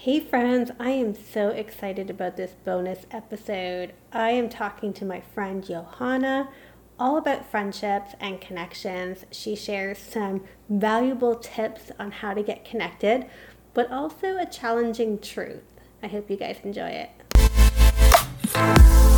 Hey, friends, I am so excited about this bonus episode. I am talking to my friend Johanna all about friendships and connections. She shares some valuable tips on how to get connected, but also a challenging truth. I hope you guys enjoy it.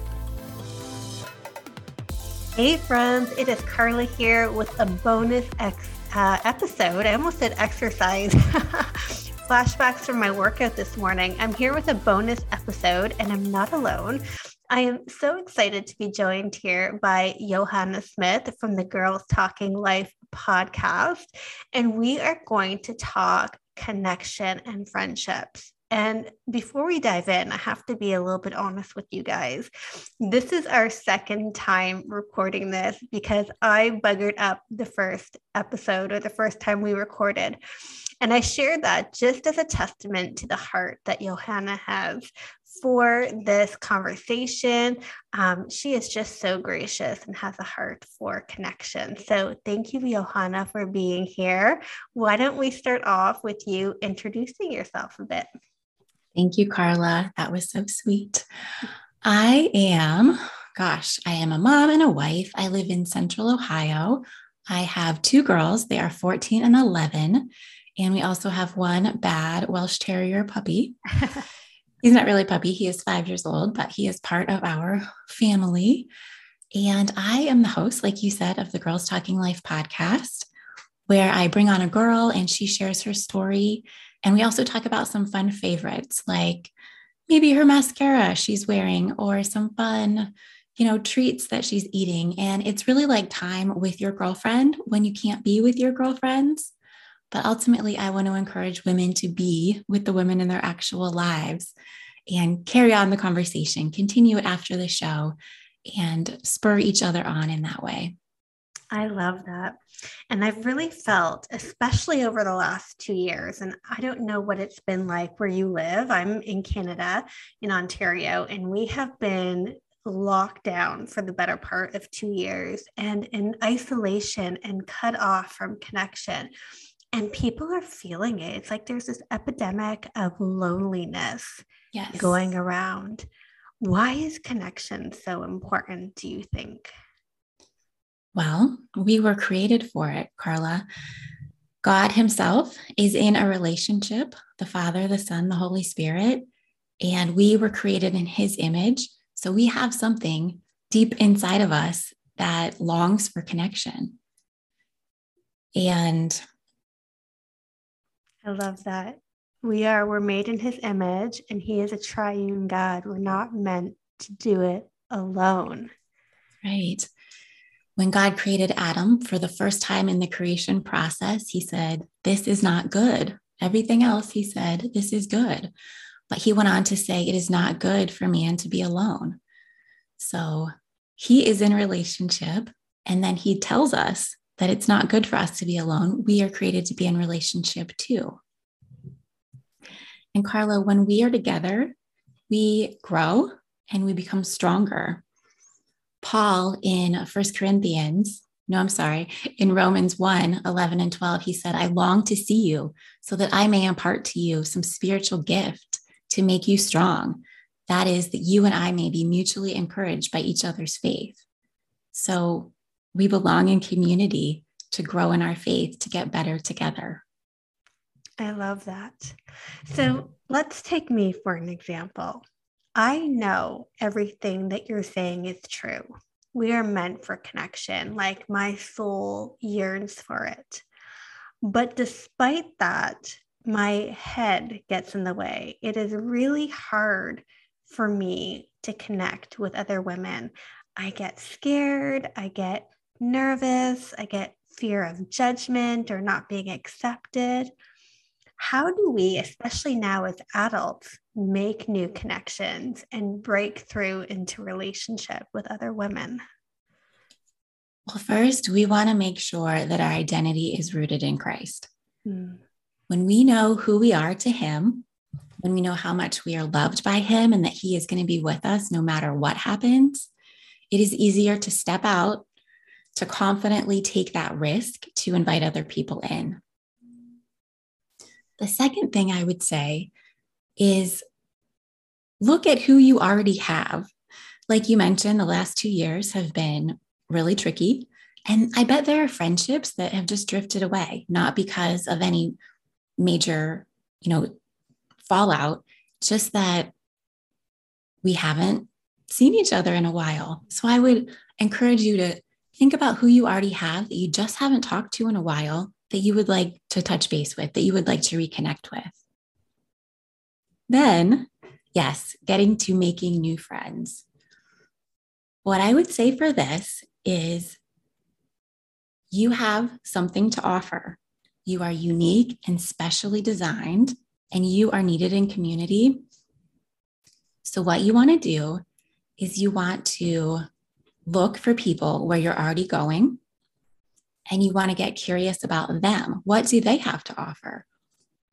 Hey, friends, it is Carla here with a bonus ex- uh, episode. I almost said exercise. Flashbacks from my workout this morning. I'm here with a bonus episode, and I'm not alone. I am so excited to be joined here by Johanna Smith from the Girls Talking Life podcast. And we are going to talk connection and friendships. And before we dive in, I have to be a little bit honest with you guys. This is our second time recording this because I buggered up the first episode or the first time we recorded. And I share that just as a testament to the heart that Johanna has for this conversation. Um, she is just so gracious and has a heart for connection. So thank you, Johanna, for being here. Why don't we start off with you introducing yourself a bit? Thank you, Carla. That was so sweet. I am, gosh, I am a mom and a wife. I live in central Ohio. I have two girls, they are 14 and 11. And we also have one bad Welsh Terrier puppy. He's not really a puppy, he is five years old, but he is part of our family. And I am the host, like you said, of the Girls Talking Life podcast, where I bring on a girl and she shares her story and we also talk about some fun favorites like maybe her mascara she's wearing or some fun, you know, treats that she's eating. And it's really like time with your girlfriend when you can't be with your girlfriends. But ultimately, I want to encourage women to be with the women in their actual lives and carry on the conversation, continue it after the show, and spur each other on in that way. I love that. And I've really felt, especially over the last two years, and I don't know what it's been like where you live. I'm in Canada, in Ontario, and we have been locked down for the better part of two years and in isolation and cut off from connection. And people are feeling it. It's like there's this epidemic of loneliness yes. going around. Why is connection so important, do you think? Well, we were created for it, Carla. God Himself is in a relationship, the Father, the Son, the Holy Spirit, and we were created in His image. So we have something deep inside of us that longs for connection. And I love that. We are, we're made in His image, and He is a triune God. We're not meant to do it alone. Right. When God created Adam for the first time in the creation process, he said, This is not good. Everything else, he said, This is good. But he went on to say, It is not good for man to be alone. So he is in relationship. And then he tells us that it's not good for us to be alone. We are created to be in relationship too. And Carla, when we are together, we grow and we become stronger. Paul in First Corinthians, no, I'm sorry, in Romans 1 11 and 12, he said, I long to see you so that I may impart to you some spiritual gift to make you strong. That is, that you and I may be mutually encouraged by each other's faith. So we belong in community to grow in our faith, to get better together. I love that. So let's take me for an example. I know everything that you're saying is true. We are meant for connection, like my soul yearns for it. But despite that, my head gets in the way. It is really hard for me to connect with other women. I get scared, I get nervous, I get fear of judgment or not being accepted. how do we, especially now as adults, make new connections and break through into relationship with other women? Well, first, we want to make sure that our identity is rooted in Christ. Mm. When we know who we are to Him, when we know how much we are loved by Him and that He is going to be with us no matter what happens, it is easier to step out, to confidently take that risk to invite other people in. The second thing I would say is look at who you already have. Like you mentioned, the last two years have been really tricky. And I bet there are friendships that have just drifted away, not because of any major, you know, fallout, just that we haven't seen each other in a while. So I would encourage you to think about who you already have that you just haven't talked to in a while that you would like to touch base with, that you would like to reconnect with. Then, yes, getting to making new friends. What I would say for this is you have something to offer. You are unique and specially designed, and you are needed in community. So, what you want to do is you want to look for people where you're already going and you want to get curious about them. What do they have to offer?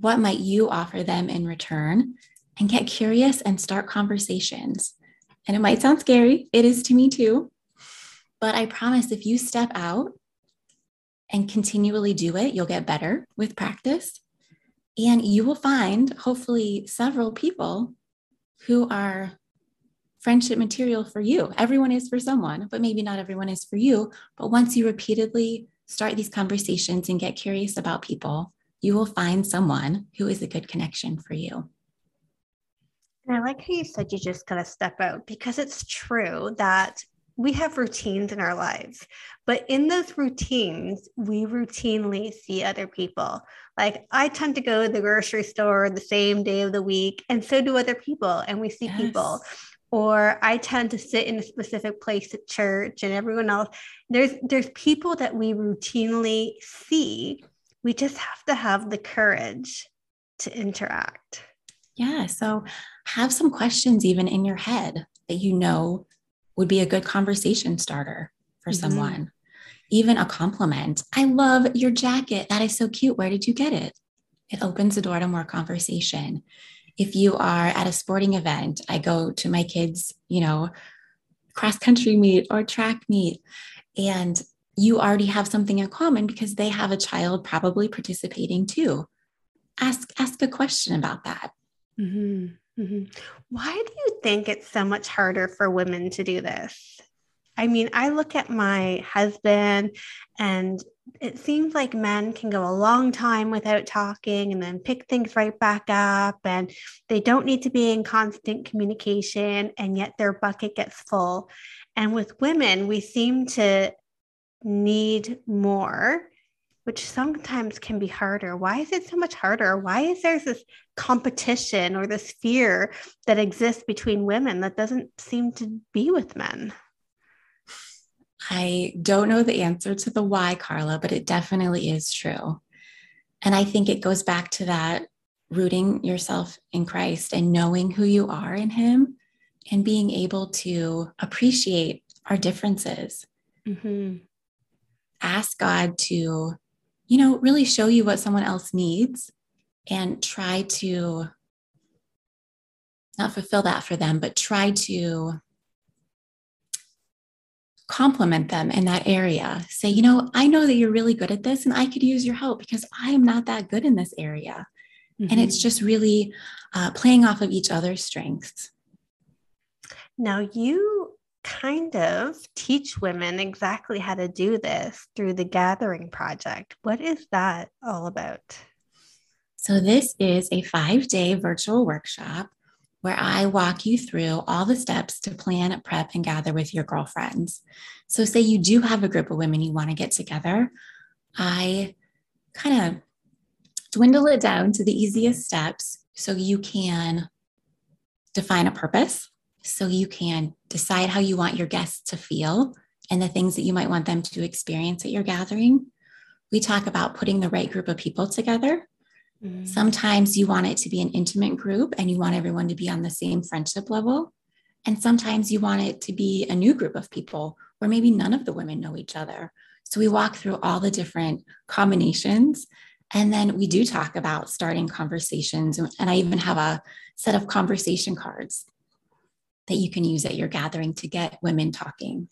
What might you offer them in return? And get curious and start conversations. And it might sound scary, it is to me too. But I promise if you step out and continually do it, you'll get better with practice. And you will find, hopefully, several people who are friendship material for you. Everyone is for someone, but maybe not everyone is for you. But once you repeatedly start these conversations and get curious about people, you will find someone who is a good connection for you. And I like how you said you just gotta step out because it's true that we have routines in our lives, but in those routines, we routinely see other people. Like I tend to go to the grocery store the same day of the week, and so do other people, and we see yes. people. Or I tend to sit in a specific place at church, and everyone else. There's there's people that we routinely see. We just have to have the courage to interact. Yeah. So have some questions even in your head that you know would be a good conversation starter for mm-hmm. someone. Even a compliment. I love your jacket. That is so cute. Where did you get it? It opens the door to more conversation. If you are at a sporting event, I go to my kids, you know, cross country meet or track meet, and you already have something in common because they have a child probably participating too. Ask ask a question about that. Mm-hmm. Mm-hmm. Why do you think it's so much harder for women to do this? I mean, I look at my husband, and it seems like men can go a long time without talking and then pick things right back up, and they don't need to be in constant communication, and yet their bucket gets full. And with women, we seem to need more which sometimes can be harder. Why is it so much harder? Why is there this competition or this fear that exists between women that doesn't seem to be with men? I don't know the answer to the why, Carla, but it definitely is true. And I think it goes back to that rooting yourself in Christ and knowing who you are in Him and being able to appreciate our differences. Mm-hmm. Ask God to you know, really show you what someone else needs and try to not fulfill that for them, but try to complement them in that area. Say, you know, I know that you're really good at this and I could use your help because I am not that good in this area. Mm-hmm. And it's mm-hmm. just really uh, playing off of each other's strengths. Now, you kind of teach women exactly how to do this through the Gathering Project. What is that all about? So, this is a five day virtual workshop where I walk you through all the steps to plan, prep, and gather with your girlfriends. So, say you do have a group of women you want to get together, I kind of dwindle it down to the easiest steps so you can define a purpose so you can decide how you want your guests to feel and the things that you might want them to experience at your gathering. We talk about putting the right group of people together Mm-hmm. Sometimes you want it to be an intimate group and you want everyone to be on the same friendship level. And sometimes you want it to be a new group of people where maybe none of the women know each other. So we walk through all the different combinations. And then we do talk about starting conversations. And I even have a set of conversation cards that you can use at your gathering to get women talking.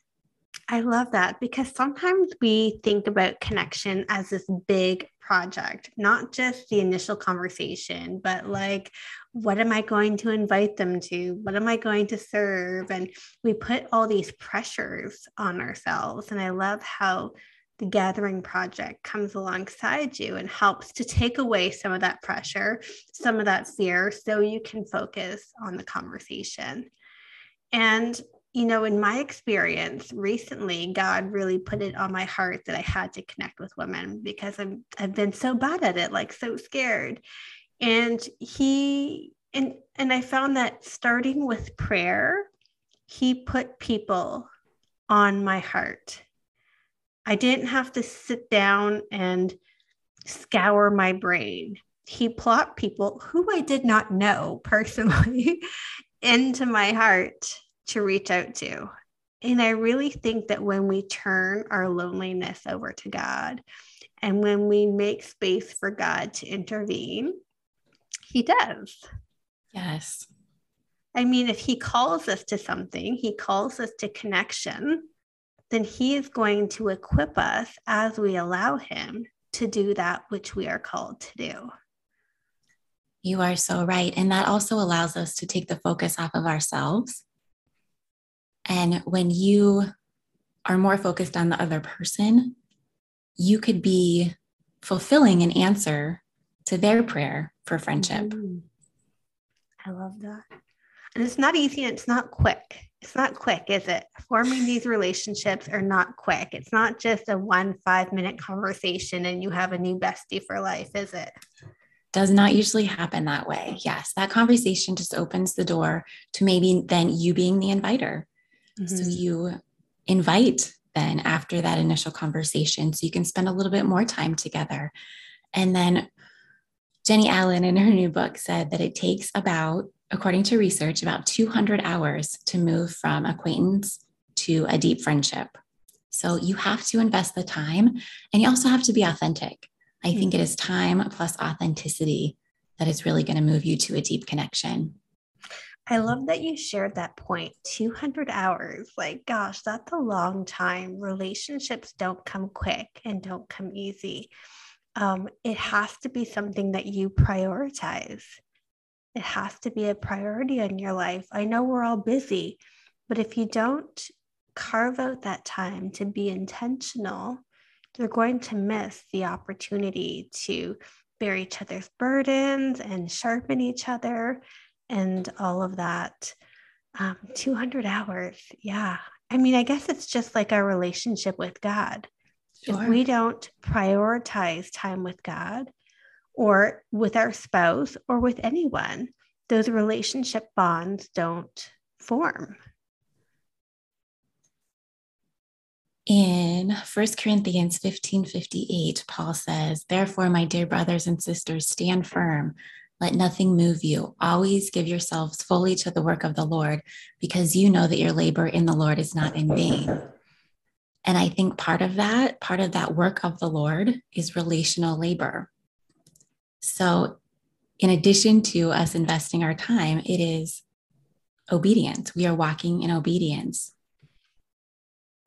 I love that because sometimes we think about connection as this big project, not just the initial conversation, but like, what am I going to invite them to? What am I going to serve? And we put all these pressures on ourselves. And I love how the gathering project comes alongside you and helps to take away some of that pressure, some of that fear, so you can focus on the conversation. And you know, in my experience recently, God really put it on my heart that I had to connect with women because I'm I've been so bad at it, like so scared. And he and and I found that starting with prayer, he put people on my heart. I didn't have to sit down and scour my brain. He plopped people who I did not know personally into my heart to reach out to. And I really think that when we turn our loneliness over to God and when we make space for God to intervene, He does. Yes. I mean, if He calls us to something, He calls us to connection, then He is going to equip us as we allow Him to do that which we are called to do. You are so right. And that also allows us to take the focus off of ourselves and when you are more focused on the other person, you could be fulfilling an answer to their prayer for friendship. Mm-hmm. I love that. And it's not easy and it's not quick. It's not quick, is it? Forming these relationships are not quick. It's not just a one five minute conversation and you have a new bestie for life, is it? Does not usually happen that way. Yes, that conversation just opens the door to maybe then you being the inviter Mm-hmm. So you invite then after that initial conversation so you can spend a little bit more time together. And then Jennie Allen in her new book said that it takes about, according to research, about 200 hours to move from acquaintance to a deep friendship. So you have to invest the time and you also have to be authentic. I think it is time plus authenticity that is really going to move you to a deep connection. I love that you shared that point 200 hours. Like, gosh, that's a long time. Relationships don't come quick and don't come easy. Um, it has to be something that you prioritize. It has to be a priority in your life. I know we're all busy, but if you don't carve out that time to be intentional, you're going to miss the opportunity to bear each other's burdens and sharpen each other and all of that. Um, 200 hours. Yeah. I mean, I guess it's just like our relationship with God. Sure. If we don't prioritize time with God or with our spouse or with anyone, those relationship bonds don't form. In 1 Corinthians 15 58, Paul says, Therefore, my dear brothers and sisters, stand firm. Let nothing move you. Always give yourselves fully to the work of the Lord because you know that your labor in the Lord is not in vain. And I think part of that, part of that work of the Lord is relational labor. So, in addition to us investing our time, it is obedience. We are walking in obedience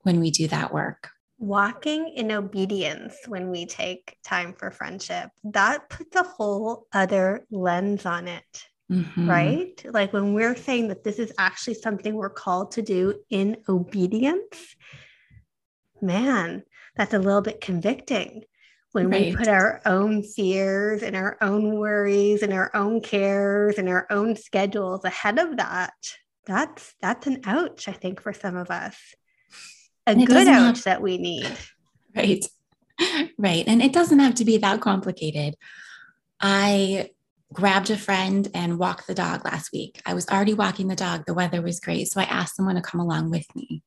when we do that work walking in obedience when we take time for friendship that puts a whole other lens on it mm-hmm. right like when we're saying that this is actually something we're called to do in obedience man that's a little bit convicting when right. we put our own fears and our own worries and our own cares and our own schedules ahead of that that's that's an ouch i think for some of us a good ouch have, that we need. Right. Right. And it doesn't have to be that complicated. I grabbed a friend and walked the dog last week. I was already walking the dog. The weather was great. So I asked someone to come along with me.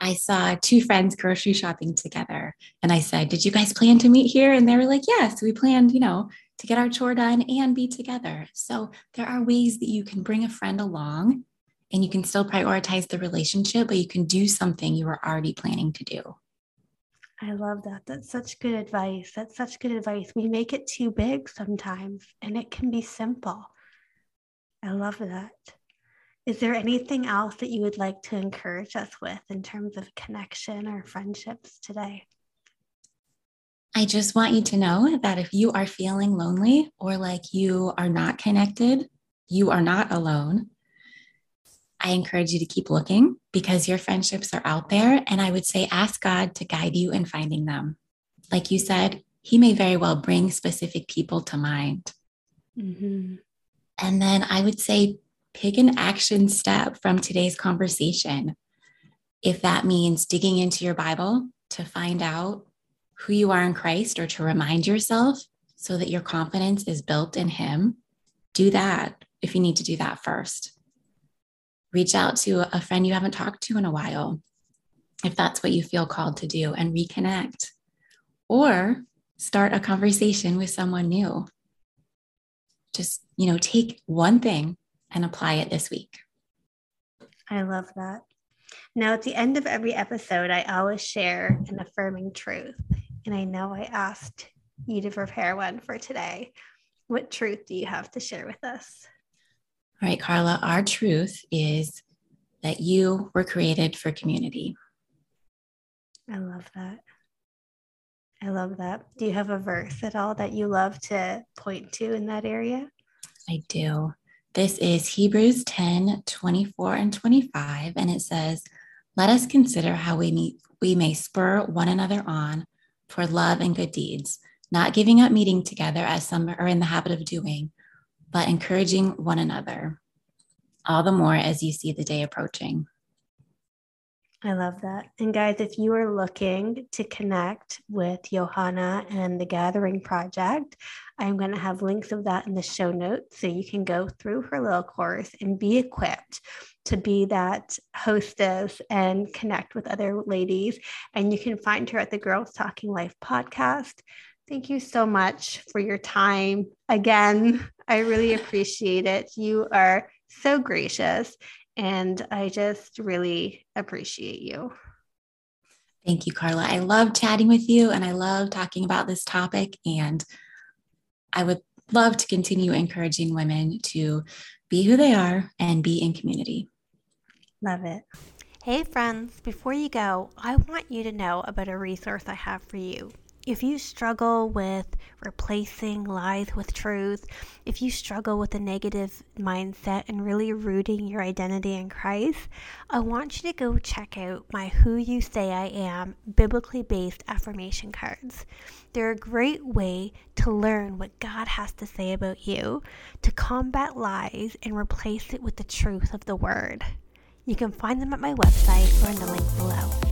I saw two friends grocery shopping together. And I said, Did you guys plan to meet here? And they were like, Yes, we planned, you know, to get our chore done and be together. So there are ways that you can bring a friend along and you can still prioritize the relationship, but you can do something you were already planning to do. I love that. That's such good advice. That's such good advice. We make it too big sometimes, and it can be simple. I love that. Is there anything else that you would like to encourage us with in terms of connection or friendships today? I just want you to know that if you are feeling lonely or like you are not connected, you are not alone. I encourage you to keep looking because your friendships are out there. And I would say ask God to guide you in finding them. Like you said, He may very well bring specific people to mind. Mm-hmm. And then I would say pick an action step from today's conversation. If that means digging into your Bible to find out who you are in Christ or to remind yourself so that your confidence is built in Him, do that if you need to do that first. Reach out to a friend you haven't talked to in a while, if that's what you feel called to do, and reconnect. Or start a conversation with someone new. Just, you know, take one thing and apply it this week. I love that. Now, at the end of every episode, I always share an affirming truth. And I know I asked you to prepare one for today. What truth do you have to share with us? All right, Carla, our truth is that you were created for community. I love that. I love that. Do you have a verse at all that you love to point to in that area? I do. This is Hebrews 10 24 and 25, and it says, Let us consider how we, meet, we may spur one another on toward love and good deeds, not giving up meeting together as some are in the habit of doing, but encouraging one another, all the more as you see the day approaching. I love that. And guys, if you are looking to connect with Johanna and the Gathering Project, I'm going to have links of that in the show notes so you can go through her little course and be equipped to be that hostess and connect with other ladies. And you can find her at the Girls Talking Life podcast. Thank you so much for your time. Again, I really appreciate it. You are so gracious and I just really appreciate you. Thank you, Carla. I love chatting with you and I love talking about this topic. And I would love to continue encouraging women to be who they are and be in community. Love it. Hey, friends, before you go, I want you to know about a resource I have for you. If you struggle with replacing lies with truth, if you struggle with a negative mindset and really rooting your identity in Christ, I want you to go check out my Who You Say I Am biblically based affirmation cards. They're a great way to learn what God has to say about you, to combat lies and replace it with the truth of the Word. You can find them at my website or in the link below.